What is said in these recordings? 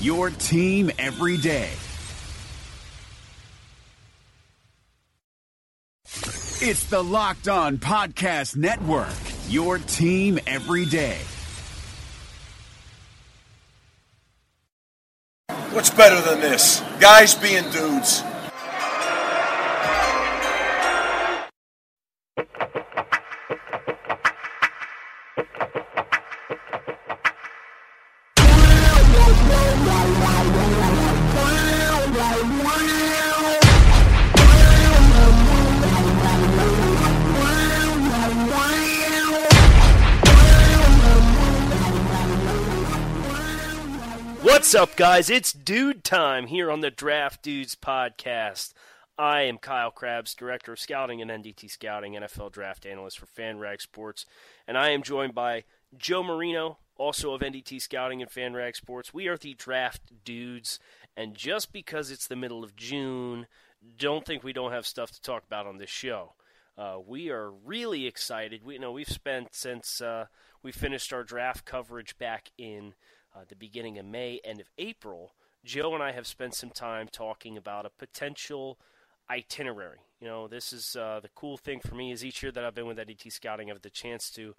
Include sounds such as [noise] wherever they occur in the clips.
your team every day. It's the Locked On Podcast Network, your team every day. What's better than this? Guys being dudes. Up, guys? It's Dude Time here on the Draft Dudes podcast. I am Kyle Crabbs, Director of Scouting and NDT Scouting, NFL Draft Analyst for FanRag Sports, and I am joined by Joe Marino, also of NDT Scouting and FanRag Sports. We are the Draft Dudes, and just because it's the middle of June, don't think we don't have stuff to talk about on this show. Uh, we are really excited. We you know we've spent since uh, we finished our draft coverage back in uh, the beginning of May, end of April, Joe and I have spent some time talking about a potential itinerary. You know, this is uh, the cool thing for me is each year that I've been with NDT Scouting, I have the chance to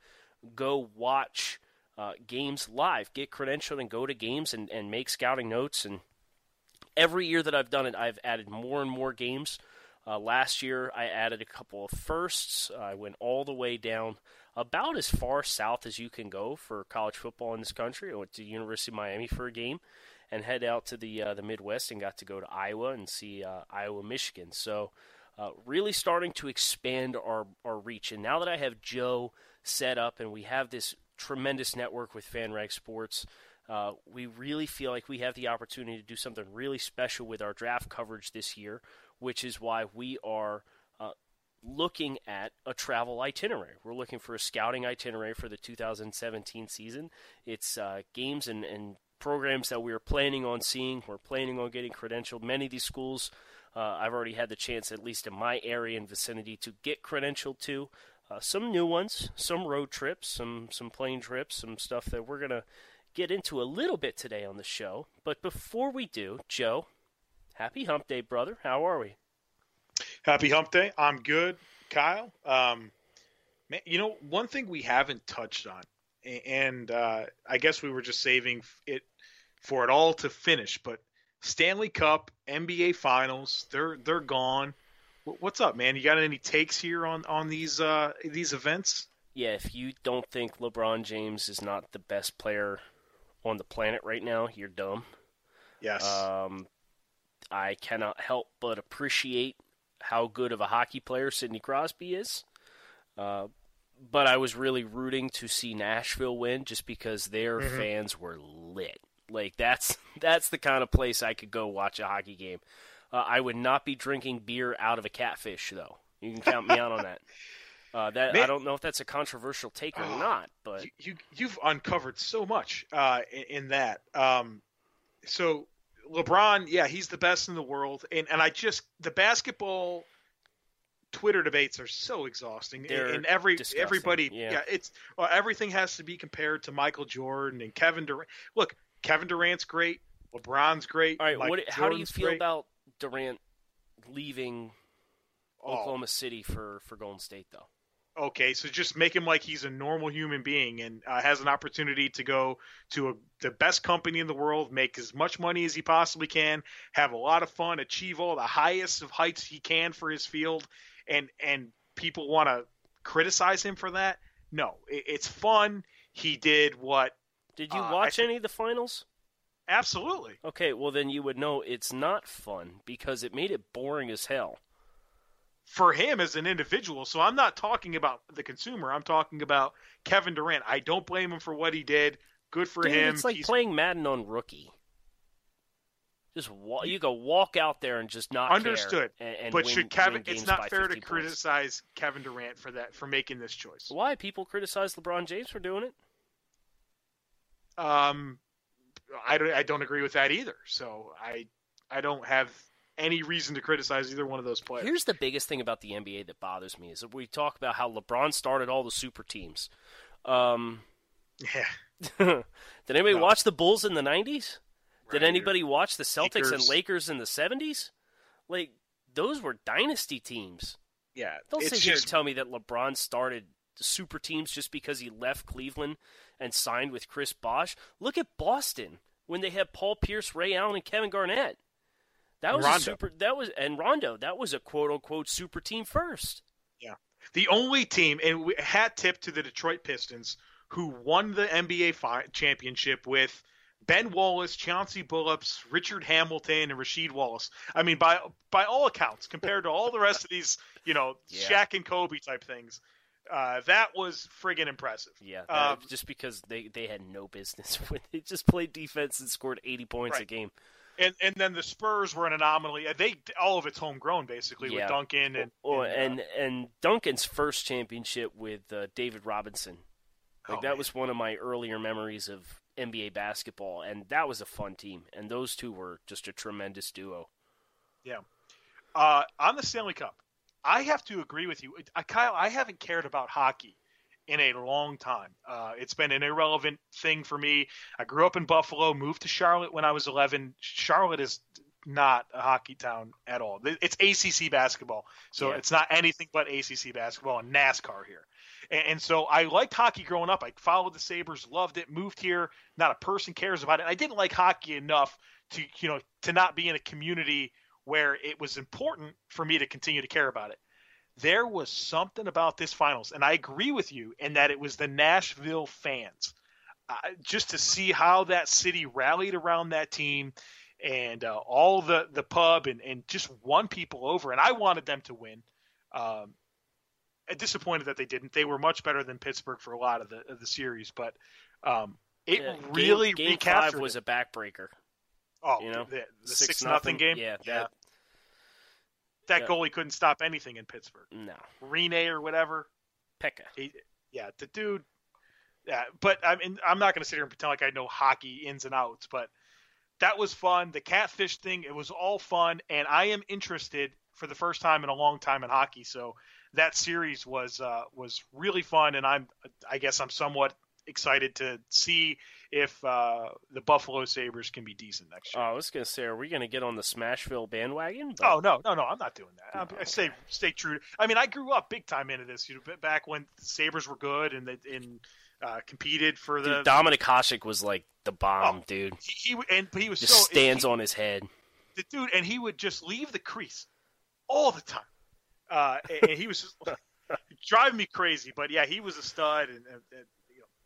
go watch uh, games live, get credentialed, and go to games and, and make scouting notes. And every year that I've done it, I've added more and more games. Uh, last year, I added a couple of firsts. I went all the way down about as far south as you can go for college football in this country. I went to University of Miami for a game and head out to the uh, the Midwest and got to go to Iowa and see uh, Iowa, Michigan. So uh, really starting to expand our our reach. And now that I have Joe set up and we have this tremendous network with FanRag Sports. Uh, we really feel like we have the opportunity to do something really special with our draft coverage this year, which is why we are uh, looking at a travel itinerary. We're looking for a scouting itinerary for the 2017 season. It's uh, games and, and, programs that we are planning on seeing. We're planning on getting credentialed. Many of these schools, uh, I've already had the chance, at least in my area and vicinity, to get credentialed to. Uh, some new ones, some road trips, some some plane trips, some stuff that we're gonna get into a little bit today on the show. But before we do, Joe, happy Hump Day, brother. How are we? Happy Hump Day. I'm good, Kyle. Um, man, you know, one thing we haven't touched on, and uh, I guess we were just saving it for it all to finish, but Stanley Cup, NBA Finals, they're they're gone. What's up, man? You got any takes here on on these uh, these events? Yeah, if you don't think LeBron James is not the best player on the planet right now, you're dumb. Yes. Um, I cannot help but appreciate how good of a hockey player Sidney Crosby is. Uh, but I was really rooting to see Nashville win just because their mm-hmm. fans were lit. Like that's [laughs] that's the kind of place I could go watch a hockey game. Uh, I would not be drinking beer out of a catfish, though. You can count me out on that. [laughs] Uh, that Man, I don't know if that's a controversial take or uh, not, but you, you have uncovered so much uh, in, in, that. Um, so LeBron, yeah, he's the best in the world, and and I just the basketball Twitter debates are so exhausting, They're and every disgusting. everybody, yeah. yeah, it's well, everything has to be compared to Michael Jordan and Kevin Durant. Look, Kevin Durant's great, LeBron's great. All right, what, how do you feel great. about Durant leaving oh. Oklahoma City for for Golden State though? Okay, so just make him like he's a normal human being and uh, has an opportunity to go to a, the best company in the world, make as much money as he possibly can, have a lot of fun, achieve all the highest of heights he can for his field, and and people want to criticize him for that. No, it, it's fun. He did what? Did you Uh, watch I- any of the finals? Absolutely. Okay, well then you would know it's not fun because it made it boring as hell. For him as an individual. So I'm not talking about the consumer. I'm talking about Kevin Durant. I don't blame him for what he did. Good for Dude, him. it's like He's- playing Madden on rookie. Just you go walk out there and just not understood. and, and but win- should Kevin? It's not fair to points. criticize Kevin Durant for that for making this choice. Why people criticize LeBron James for doing it? Um, I don't. I don't agree with that either. So I I don't have any reason to criticize either one of those players. Here's the biggest thing about the NBA that bothers me is that we talk about how LeBron started all the super teams. Um, yeah. [laughs] did anybody No. watch the Bulls in the '90s? Did anybody watch the Celtics and Lakers. Lakers in the '70s? Like those were dynasty teams. Yeah. Don't sit here just and tell me that LeBron started super teams just because he left Cleveland and signed with Chris Bosh. Look at Boston when they had Paul Pierce, Ray Allen, and Kevin Garnett. That was a super. That was and Rondo. That was a quote unquote super team first. Yeah, the only team, and we, hat tip to the Detroit Pistons, who won the NBA fi- championship with Ben Wallace, Chauncey Billups, Richard Hamilton, and Rasheed Wallace. I mean, by by all accounts, compared to all the rest of these, you know, [laughs] Yeah. Shaq and Kobe type things, uh, that was friggin' impressive. Yeah, Um, just because they they had no business [laughs] when they just played defense and scored eighty points a game. And and then the Spurs were an anomaly. They all of it's homegrown basically Yeah. with Duncan and Oh, and, and uh, and Duncan's first championship with uh, David Robinson. Like Oh, that man. was one of my earlier memories of NBA basketball, and that was a fun team. And those two were just a tremendous duo. Yeah. Uh, on the Stanley Cup, I have to agree with you, uh, Kyle. I haven't cared about hockey in a long time. Uh, it's been an irrelevant thing for me. I grew up in Buffalo, moved to Charlotte when I was 11. Charlotte is not a hockey town at all. It's ACC basketball, so Yeah. it's not anything but ACC basketball and NASCAR here. And, and so I liked hockey growing up. I followed the Sabres, loved it, moved here. Not a person cares about it. I didn't like hockey enough to you know to not be in a community where it was important for me to continue to care about it. There was something about this finals, and I agree with you in that it was the Nashville fans. Uh, just to see how that city rallied around that team and uh, all the, the pub and, and just won people over. And I wanted them to win. Um, disappointed that they didn't. They were much better than Pittsburgh for a lot of the, of the series, but um, it Yeah, really game, recaptured five was it. a backbreaker. Oh, you know, the, the Six six, nothing game. Yeah, yeah. That yeah. goalie couldn't stop anything in Pittsburgh. no Rinne or whatever. Pekka. He, yeah, the dude. Yeah, but I mean, I'm not going to sit here and pretend like I know hockey ins and outs, but that was fun. The catfish thing, it was all fun, and I am interested for the first time in a long time in hockey. So that series was uh, was really fun, and I'm I guess I'm somewhat excited to see if uh, the Buffalo Sabres can be decent next Oh, year. I was gonna say, are we gonna get on the Smashville bandwagon? But Oh no, no, no! I'm not doing that. No, I stay stay true. I mean, I grew up big time into this. You know, back when the Sabres were good and they and uh, competed for the. dude, Dominik Hasek was like the bomb, Oh, dude. he, he and he was Just so stands he, on his head. the dude, and he would just leave the crease all the time. Uh, and, and he was just [laughs] driving me crazy. But yeah, he was a stud, and, and, and you know,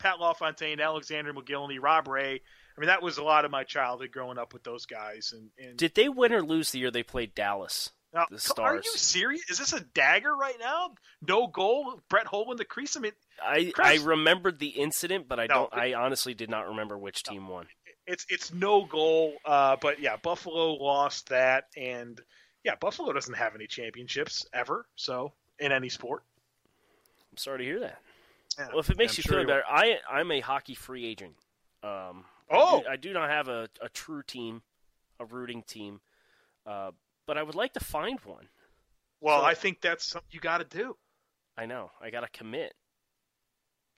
Pat LaFontaine, Alexander Mogilny, Rob Ray. I mean, that was a lot of my childhood growing up with those guys. And, and Did they win or lose the year they played Dallas? now, the come- are you serious? Is this a dagger right now? No goal, Brett Hull in the crease. I mean, I I remembered the incident, but I No, don't. it- I honestly did not remember which team won. it's it's no goal. Uh, but yeah, Buffalo lost that, and yeah, Buffalo doesn't have any championships ever. So in any sport. I'm sorry to hear that. Yeah, Well, if it makes I'm you sure feel better, I I'm a hockey free agent. Um, Oh! I do, I do not have a, a true team, a rooting team, uh, but I would like to find one. Well, So- I think that's something you got to do. I know I got to commit.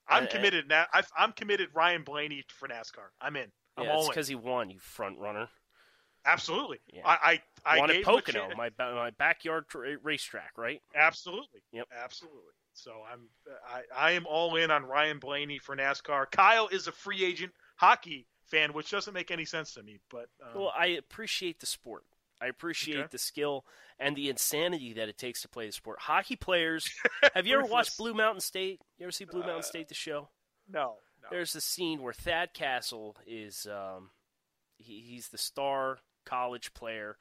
I'm I- committed now. I, I'm committed. Ryan Blaney for NASCAR. I'm in. I'm Yeah, all it's because he won. You front runner. Absolutely. Yeah. I I, I won at gave him a Pocono, my my backyard tra- racetrack, right? Absolutely. Yep. Absolutely. So I'm I, I am all in on Ryan Blaney for NASCAR. Kyle is a free agent hockey fan, which doesn't make any sense to me. But um, well, I appreciate the sport. I appreciate Okay. the skill and the insanity that it takes to play the sport. Hockey players. [laughs] Have you ever watched Blue Mountain State? You ever see Blue Mountain Uh, State, the show? no, no. There's a scene where Thad Castle is um, he, he's the star college player,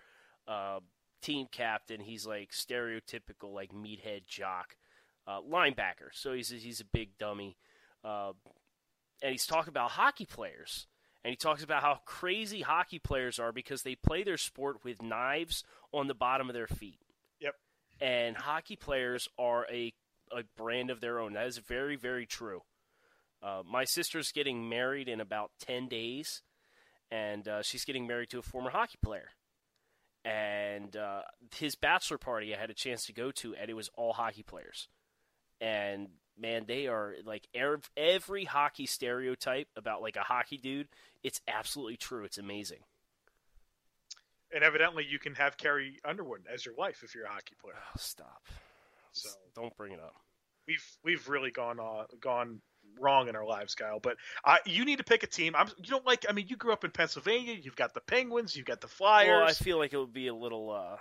uh, team captain. He's like stereotypical like meathead jock, uh, linebacker. So he's a, he's a big dummy, uh, and he's talking about hockey players. And he talks about how crazy hockey players are because they play their sport with knives on the bottom of their feet. Yep. And hockey players are a, a brand of their own. That is very, very true. Uh, my sister's getting married in about 10 days, and uh, she's getting married to a former hockey player. And uh, his bachelor party I had a chance to go to, and it was all hockey players. And man, they are like every hockey stereotype about like a hockey dude. It's absolutely true. It's amazing. and evidently you can have Carrie Underwood as your wife if you're a hockey player. Oh, stop. So Don't bring it up. we've we've really gone uh, gone wrong in our lives, Kyle. But uh, you need to pick a team. I'm you don't like. I mean, you grew up in Pennsylvania. You've got the Penguins. You've got the Flyers. Well, I feel like it would be a little, uh,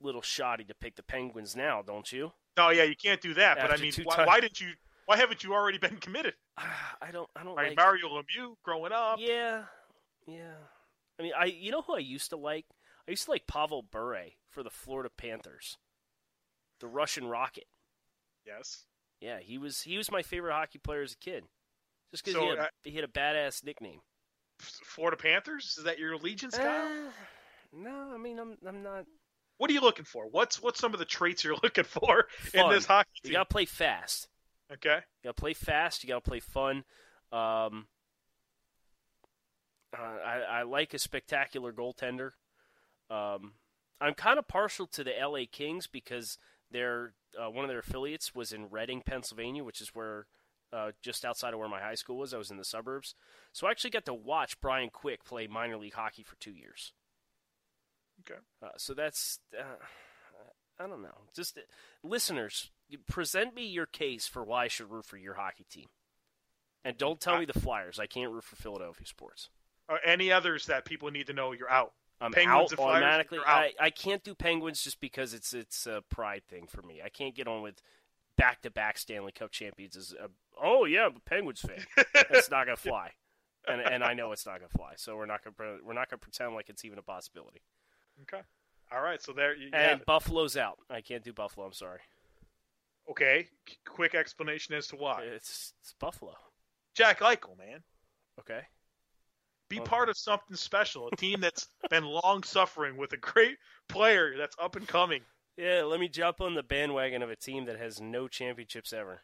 little shoddy to pick the Penguins now, don't you? No, yeah, you can't do that. But I mean, why, why didn't you? Why haven't you already been committed? [sighs] I don't. I don't Right, like. Mario Lemieux growing up. Yeah, yeah. I mean, I you know who I used to like? I used to like Pavel Bure for the Florida Panthers, the Russian Rocket. Yes. Yeah, he was he was my favorite hockey player as a kid, just because So, he, had- uh, he had a badass nickname. Florida Panthers. Is that your allegiance, Kyle? Uh, no, I mean I'm I'm not. What are you looking for? What's what's some of the traits you're [laughs] looking for in this hockey team? You gotta play fast. Okay. You gotta play fast. You gotta play fun. Um, uh, I, I like a spectacular goaltender. Um, I'm kind of partial to the LA Kings because their uh, one of their affiliates was in Reading, Pennsylvania, which is where uh, just outside of where my high school was. I was in the suburbs, so I actually got to watch Brian Quick play minor league hockey for two years. Okay. Uh, so that's uh, I don't know. Just uh, listeners, present me your case for why I should root for your hockey team, and don't tell me the Flyers. I can't root for Philadelphia sports. Uh, any others that people need to know you're out? I'm Penguins out automatically. out. I, I can't do Penguins just because it's it's a pride thing for me. I can't get on with back to back Stanley Cup champions. As a, oh yeah, I'm a Penguins fan. That's not gonna [laughs] fly, and and I know it's not gonna fly. So we're not gonna we're not gonna pretend like it's even a possibility. Okay. All right. So there you, And. Buffalo's out. I can't do Buffalo. I'm sorry. Okay. Qu- Quick explanation as to why. It's, it's Buffalo. Jack Eichel, man. Okay. Be Okay. part of something special. A team that's [laughs] been long suffering with a great player that's up and coming. Yeah, let me jump on the bandwagon of a team that has no championships ever.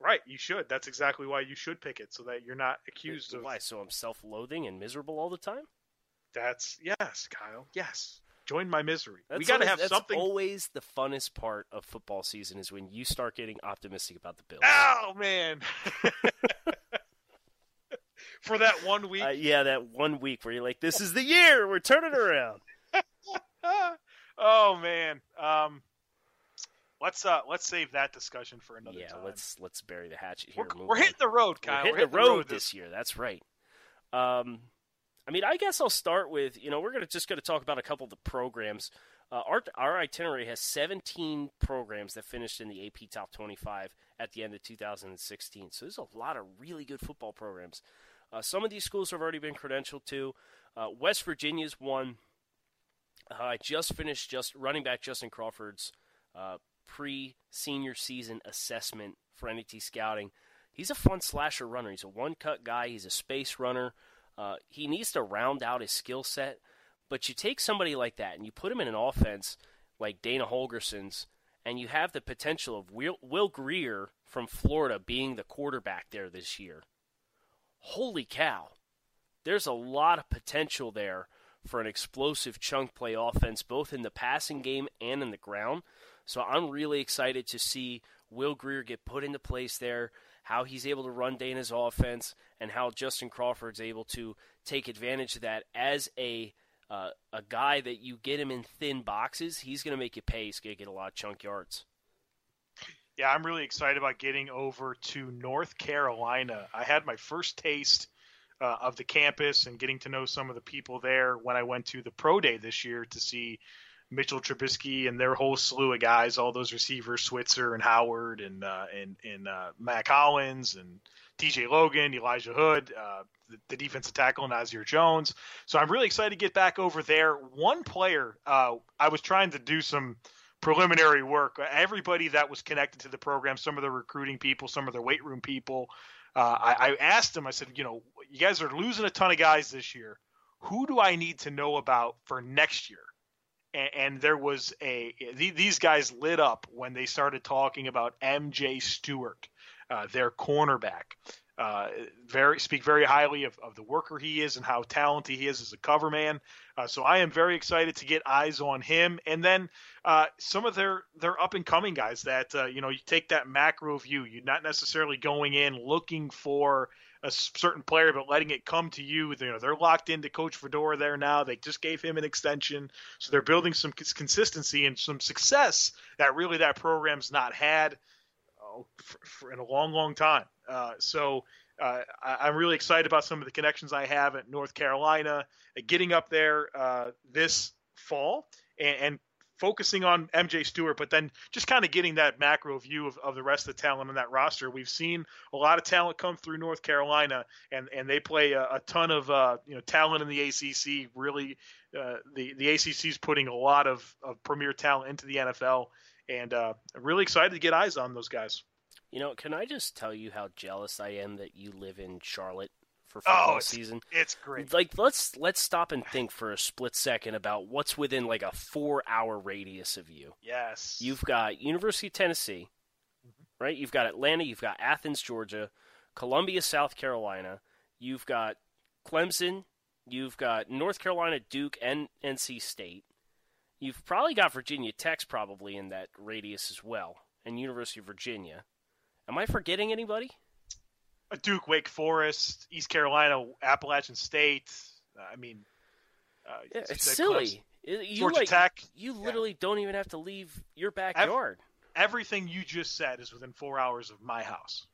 Right. You should. That's exactly why you should pick it, so that you're not accused of. Why? So I'm self-loathing and miserable all the time? That's yes, Kyle. Yes. Join my misery. That's we got to always- have that's something. always the funnest part of football season is when you start getting optimistic about the Bills. Oh man. [laughs] For that one week. Uh, yeah, that one week where you're like, "This is the year. We're turning around." [laughs] oh man. Um. Let's uh let's save that discussion for another yeah, time. let's let's bury the hatchet here. We're, we're hitting the road, Kyle. We're hitting We're hitting the road this this year. That's right. Um, I mean, I guess I'll start with you know we're gonna just gonna talk about a couple of the programs. Uh, our our itinerary has 17 programs that finished in the AP Top 25 at the end of 2016. So there's a lot of really good football programs. Uh, some of these schools have already been credentialed to. Uh, West Virginia's one. Uh, I just finished just running back Justin Crawford's uh, pre-senior season assessment for NDT scouting. He's a fun slasher runner. He's a one-cut guy. He's a space runner. Uh, he needs to round out his skill set. But you take somebody like that and you put him in an offense like Dana Holgorsen's, and you have the potential of Will, Will Grier from Florida being the quarterback there this year. Holy cow! There's a lot of potential there for an explosive chunk play offense, both in the passing game and in the ground. So I'm really excited to see Will Grier get put into place there, how he's able to run Dana's offense, and how Justin Crawford's able to take advantage of that as a uh, a guy that you get him in thin boxes. He's going to make you pay. He's going to get a lot of chunk yards. Yeah, I'm really excited about getting over to North Carolina. I had my first taste uh, of the campus and getting to know some of the people there when I went to the pro day this year to see Mitchell Trubisky and their whole slew of guys, all those receivers, Switzer and Howard and uh, and and uh, Mack Hollins and T.J. Logan, Elijah Hood, uh, the, the, defensive tackle and Nazair Jones. So I'm really excited to get back over there. One player, uh, I was trying to do some preliminary work. Everybody that was connected to the program, some of the recruiting people, some of the weight room people, uh, I, I asked them. I said, you know, you guys are losing a ton of guys this year. Who do I need to know about for next year? And, and there was a these guys lit up when they started talking about MJ Stewart, uh, their cornerback. Uh, very speak very highly of, of the worker he is and how talented he is as a cover man. Uh, so I am very excited to get eyes on him. And then uh, some of their their up and coming guys that uh, you know you take that macro view. You're not necessarily going in looking for a certain player, but letting it come to you. You know they're locked into Coach Fedora there now. They just gave him an extension, so they're building some consistency and some success that really that program's not had oh, for, for in a long, long time. Uh, so uh, I, am really excited about some of the connections I have at North Carolina, uh, getting up there uh, this fall and, and, focusing on MJ Stewart, but then just kind of getting that macro view of, of the rest of the talent on that roster. We've seen a lot of talent come through North Carolina, and, and they play a, a ton of uh, you know talent in the ACC. Really, uh, the the ACC is putting a lot of, of premier talent into the NFL, and uh, I'm really excited to get eyes on those guys. You know, can I just tell you how jealous I am that you live in Charlotte for football oh, it's, season? It's great. Like let's let's stop and think for a split second about what's within like a 4-hour radius of you. Yes. You've got University of Tennessee, mm-hmm. right? You've got Atlanta, you've got Athens, Georgia, Columbia, South Carolina, you've got Clemson, you've got North Carolina, Duke, and NC State. You've probably got Virginia Tech's probably in that radius as well, and University of Virginia. Am I forgetting anybody? Duke, Wake Forest, East Carolina, Appalachian State. Uh, I mean, uh, yeah, it's silly. you Georgia like, Tech. You literally yeah. don't even have to leave your backyard. Everything you just said is within four hours of my house.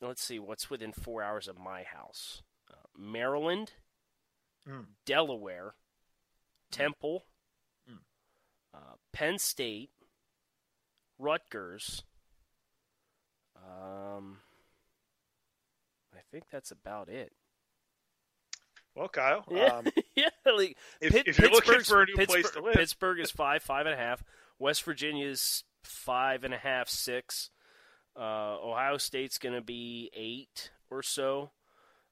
Let's see what's within four hours of my house: uh, Maryland, mm. Delaware, Temple, mm. Uh, Penn State, Rutgers, um, think that's about it. Well, Kyle. [laughs] Yeah, um, [laughs] yeah. Like, if, if you're looking for a new place to live, Pittsburgh is five, five and a half. West Virginia is five and a half, six. Uh, Ohio State's going to be eight or so.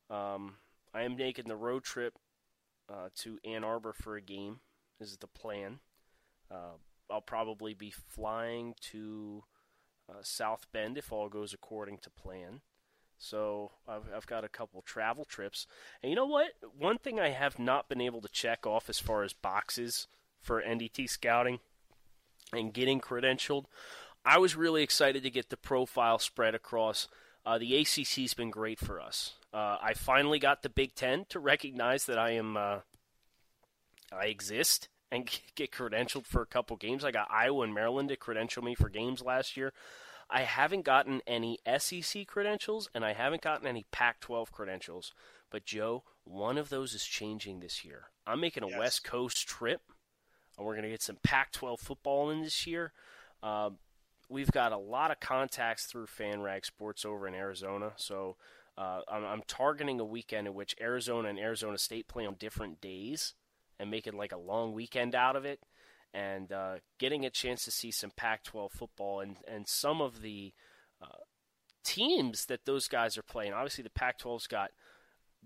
Um, I am making the road trip uh, to Ann Arbor for a game. Is the plan. Uh, I'll probably be flying to uh, South Bend if all goes according to plan. So I've, I've got a couple travel trips. And you know what? One thing I have not been able to check off as far as boxes for NDT scouting and getting credentialed, I was really excited to get the profile spread across. Uh, the ACC's been great for us. Uh, I finally got the Big Ten to recognize that I am uh, I exist and [laughs] get credentialed for a couple games. I got Iowa and Maryland to credential me for games last year. I haven't gotten any SEC credentials and I haven't gotten any Pac 12 credentials. But, Joe, one of those is changing this year. I'm making a yes. West Coast trip, and we're going to get some Pac 12 football in this year. Uh, we've got a lot of contacts through FanRag Sports over in Arizona. So, uh, I'm, I'm targeting a weekend in which Arizona and Arizona State play on different days and making like a long weekend out of it and uh, getting a chance to see some Pac 12 football and, and some of the uh, teams that those guys are playing. Obviously, the Pac 12's got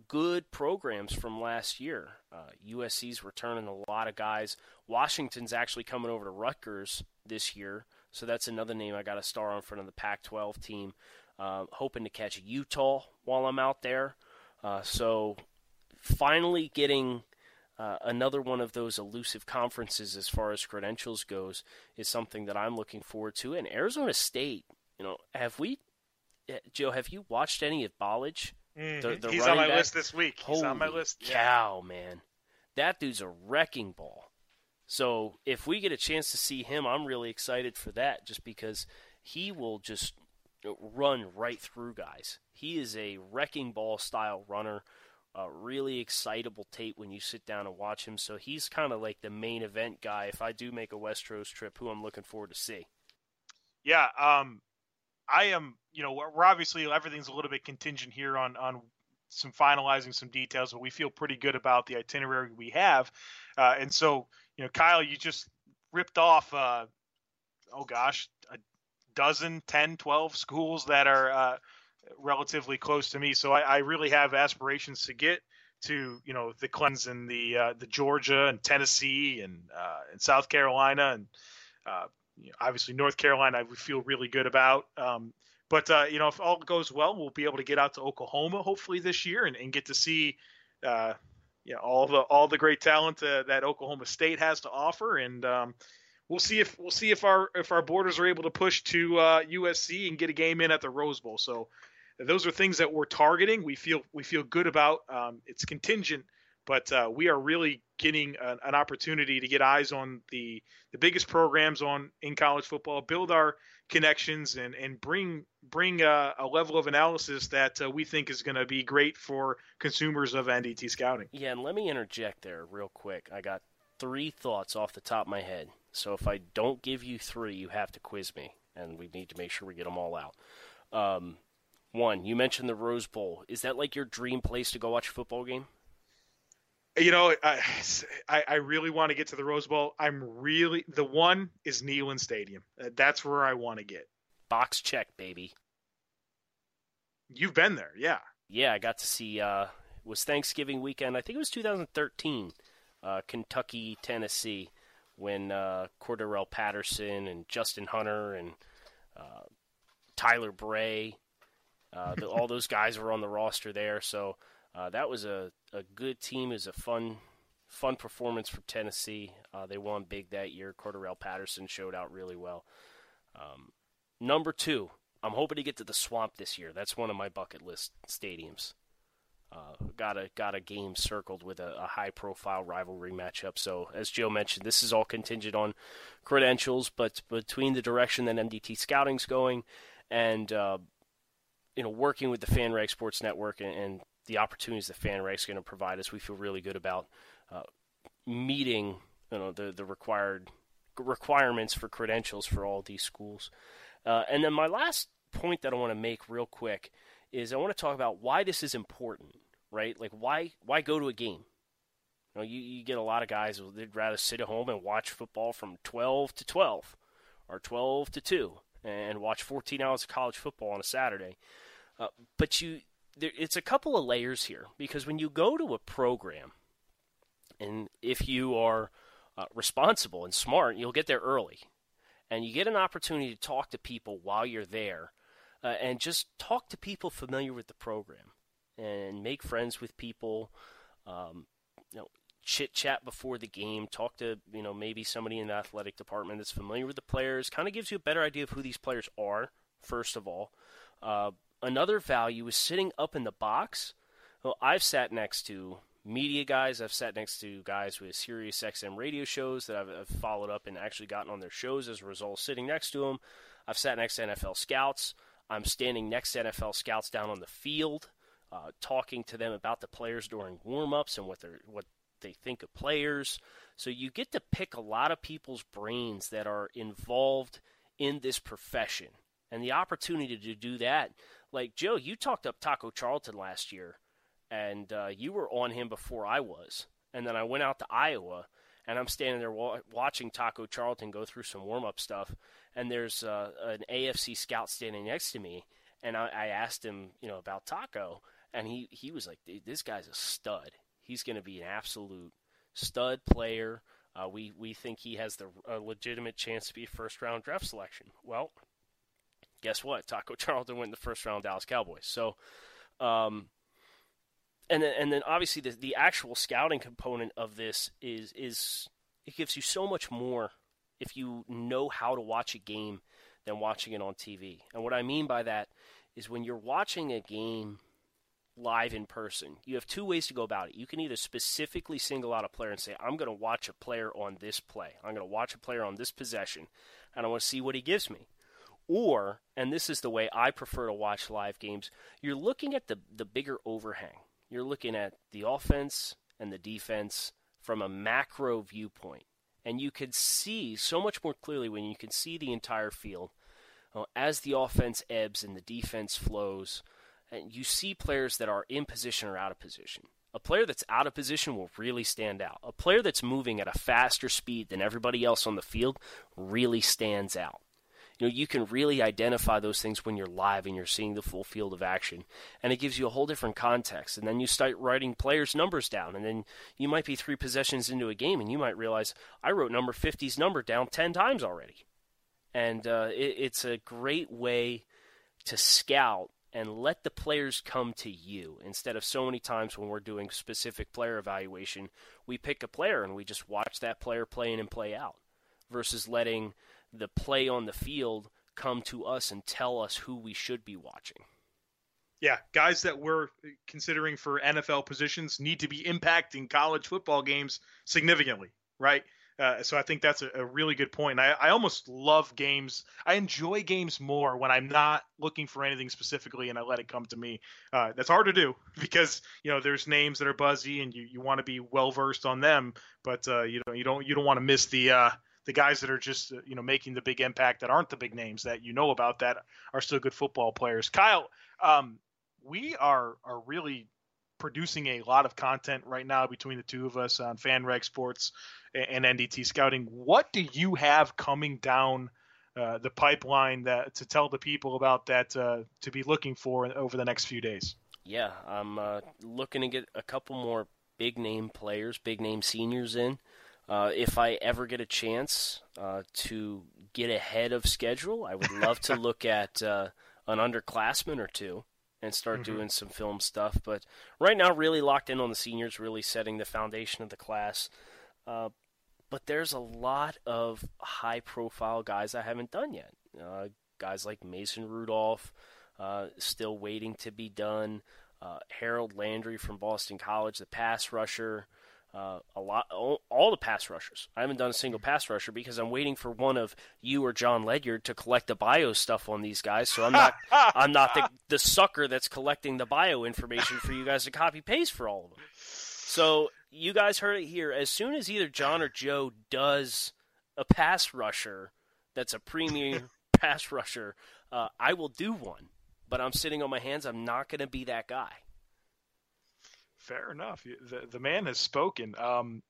good programs from last year. Uh, USC's returning a lot of guys. Washington's actually coming over to Rutgers this year, so that's another name I got a star on front of the Pac 12 team. Uh, hoping to catch Utah while I'm out there. Uh, so finally getting uh, another one of those elusive conferences as far as credentials goes is something that I'm looking forward to. And Arizona State, you know, have we, uh, Joe, have you watched any of Ballage? Mm-hmm. The, the He's on my back? list this week. He's Holy on my list. Cow, man, that dude's a wrecking ball. So if we get a chance to see him, I'm really excited for that, just because he will just run right through guys. He is a wrecking ball style runner. Uh, really excitable tape when you sit down and watch him. So he's kind of like the main event guy. If I do make a Westeros trip, who I'm looking forward to see. Yeah, um, I am. You know, we're obviously everything's a little bit contingent here on on some finalizing some details, but we feel pretty good about the itinerary we have. Uh, and so, you know, Kyle, you just ripped off. Uh, oh gosh, a dozen, 10, 12 schools that are uh, relatively close to me. So I, I, really have aspirations to get to you know the Clemson, the uh, the Georgia and Tennessee and uh, and South Carolina and uh, you know, obviously North Carolina. I would feel really good about. Um, but uh, you know if all goes well, we'll be able to get out to Oklahoma hopefully this year and, and get to see. Uh, you all the all the great talent uh, that Oklahoma State has to offer, and um, we'll see if we'll see if our if our borders are able to push to USC and get a game in at the Rose Bowl. So those are things that we're targeting. We feel we feel good about. Um, it's contingent, but uh, we are really getting an, an, opportunity to get eyes on the the biggest programs on in college football, build our connections, and and bring bring a, a level of analysis that uh, we think is going to be great for consumers of NDT scouting. Yeah, and let me interject there real quick. I got three thoughts off the top of my head. So if I don't give you three, you have to quiz me, and we need to make sure we get them all out. Um, one, you mentioned the Rose Bowl. Is that like your dream place to go watch a football game? You know, I, I really want to get to the Rose Bowl. I'm really the one is Neyland Stadium. Uh, that's where I want to get. Box check, baby. You've been there, yeah. Yeah, I got to see. Uh, it was Thanksgiving weekend. I think it was 2013, uh, Kentucky, Tennessee, when uh, Cordarrelle Patterson and Justin Hunter and uh, Tyler Bray uh, the, all those guys were on the roster there, so uh, that was a, a good team. Was a fun fun performance for Tennessee. Uh, they won big that year. Cordarrelle Patterson showed out really well. Um, number two, I'm hoping to get to the Swamp this year. That's one of my bucket list stadiums. Uh, got a got a game circled with a, a, high profile rivalry matchup. So as Joe mentioned, this is all contingent on credentials, but between the direction that NDT scouting's going and uh, you know, working with the FanRag Sports Network and, and the opportunities that FanRag is going to provide us, we feel really good about uh, meeting you know the the required requirements for credentials for all these schools. Uh, and then my last point that I want to make real quick is I want to talk about why this is important, right? Like why why go to a game? You know, you, you get a lot of guys they'd rather sit at home and watch football from 12 to 12 or 12 to 2 and watch 14 hours of college football on a Saturday. Uh, but you, there, it's a couple of layers here because when you go to a program, and if you are uh, responsible and smart, you'll get there early, and you get an opportunity to talk to people while you're there, uh, and just talk to people familiar with the program, and make friends with people. Um, you know, chit chat before the game, talk to you know maybe somebody in the athletic department that's familiar with the players, kind of gives you a better idea of who these players are. First of all, uh, another value is sitting up in the box. Well, I've sat next to media guys. I've sat next to guys with Sirius XM radio shows that I've, I've, followed up and actually gotten on their shows as a result sitting next to them. I've sat next to NFL scouts. I'm standing next to NFL scouts down on the field, uh, talking to them about the players during warm-ups and what they're what they think of players. So you get to pick a lot of people's brains that are involved in this profession, and the opportunity to do that like Joe, you talked up Taco Charlton last year, and uh, you were on him before I was. And then I went out to Iowa, and I'm standing there wa- watching Taco Charlton go through some warm up stuff. And there's uh, an AFC scout standing next to me, and I, I asked him, you know, about Taco, and he he was like, "This guy's a stud. He's going to be an absolute stud player." Uh, we we think he has the a legitimate chance to be a first round draft selection. Well, guess what? Taco [laughs] Charlton went in the first round, Dallas Cowboys. So, um, and then and then obviously the the actual scouting component of this is is it gives you so much more if you know how to watch a game than watching it on TV. And what I mean by that is when you're watching a game live in person, you have two ways to go about it. You can either specifically single out a player and say, I'm going to watch a player on this play. I'm going to watch a player on this possession, and I want to see what he gives me Or, and this is the way I prefer to watch live games, you're looking at the, the bigger overhang. You're looking at the offense and the defense from a macro viewpoint. And you can see so much more clearly when you can see the entire field uh, as the offense ebbs and the defense flows. And you see players that are in position or out of position. A player that's out of position will really stand out. A player that's moving at a faster speed than everybody else on the field really stands out you know you can really identify those things when you're live and you're seeing the full field of action and it gives you a whole different context and then you start writing players numbers down and then you might be three possessions into a game and you might realize i wrote number 50's number down 10 times already and uh, it, it's a great way to scout and let the players come to you instead of so many times when we're doing specific player evaluation we pick a player and we just watch that player play in and play out versus letting the play on the field come to us and tell us who we should be watching. Yeah, guys that we're considering for NFL positions need to be impacting college football games significantly, right? Uh, so I think that's a, a really good point. I, I, almost love games. I enjoy games more when I'm not looking for anything specifically and I let it come to me. Uh, that's hard to do [laughs] because you know there's names that are buzzy and you, you want to be well versed on them, but uh, you know you don't you don't want to miss the uh, the guys that are just uh, you know making the big impact that aren't the big names that you know about that are still good football players. Kyle, um, we are are really producing a lot of content right now between the two of us on Fan FanRag Sports and, NDT Scouting. What do you have coming down? Uh, the pipeline that to tell the people about that uh, to be looking for over the next few days. Yeah, I'm uh, looking to get a couple more big name players, big name seniors in. Uh, if I ever get a chance uh, to get ahead of schedule, I would love to [laughs] look at uh, an underclassman or two and start mm-hmm. doing some film stuff. But right now, really locked in on the seniors, really setting the foundation of the class. Uh, but there's a lot of high profile guys I haven't done yet. Uh, guys like Mason Rudolph, uh, still waiting to be done. Harold Landry from Boston College, the pass rusher. Uh, a lot, all, all, the pass rushers. I haven't done a single pass rusher because I'm waiting for one of you or Jon Ledyard to collect the bio stuff on these guys. So I'm not, [laughs] I'm not the, the sucker that's collecting the bio information for you guys to copy paste for all of them. So you guys heard it here. As soon as either John or Joe does a pass rusher that's a premium [laughs] pass rusher, uh, I will do one. But I'm sitting on my hands. I'm not going to be that guy. Fair enough. The the man has spoken. Um,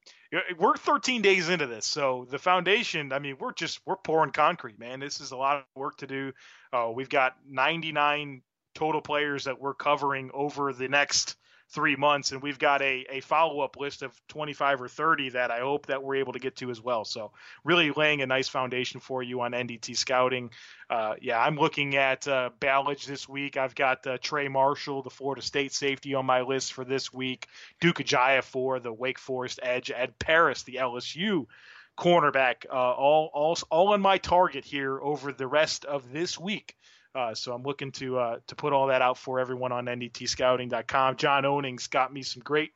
we're 13 days into this, so the foundation. I mean, we're just we're pouring concrete, man. This is a lot of work to do. Uh, we've got 99 total players that we're covering over the next three months, and we've got a, a follow up list of 25 or 30 that I hope that we're able to get to as well. So really laying a nice foundation for you on NDT scouting. Uh, yeah, I'm looking at uh, Ballage this week. I've got uh, Trey Marshall, the Florida State safety, on my list for this week. Duke Ejiofor the Wake Forest edge. Ed Paris, the LSU cornerback. Uh, all all all on my target here over the rest of this week. Uh, so I'm looking to uh, to put all that out for everyone on ndtscouting.com. John Owning's got me some great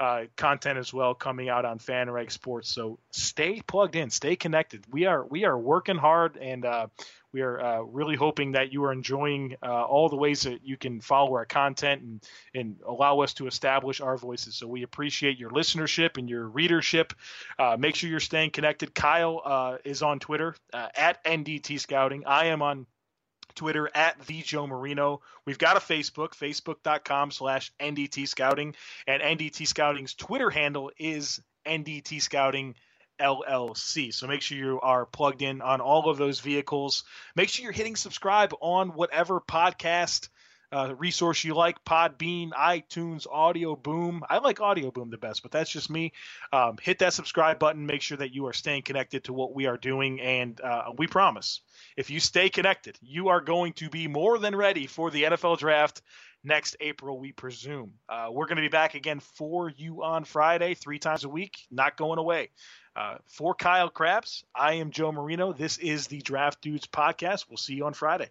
uh, content as well coming out on FanRag Sports. So stay plugged in, stay connected. We are we are working hard, and uh, we are uh, really hoping that you are enjoying uh, all the ways that you can follow our content and and allow us to establish our voices. So we appreciate your listenership and your readership. make sure you're staying connected. Kyle is on Twitter at NDT Scouting. I am on Twitter at the Joe Marino. We've got a Facebook, facebook.com slash NDT Scouting. And NDT Scouting's Twitter handle is NDT Scouting LLC. So make sure you are plugged in on all of those vehicles. Make sure you're hitting subscribe on whatever podcast uh, resource you like Podbean, iTunes, Audio Boom. I like Audio Boom the best, but that's just me. Um, hit that subscribe button. Make sure that you are staying connected to what we are doing. And uh, we promise if you stay connected, you are going to be more than ready for the NFL draft next April, we presume. Uh, we're going to be back again for you on Friday, three times a week, not going away. Uh, for Kyle Crabbs, I am Joe Marino. This is the Draft Dudes podcast. We'll see you on Friday.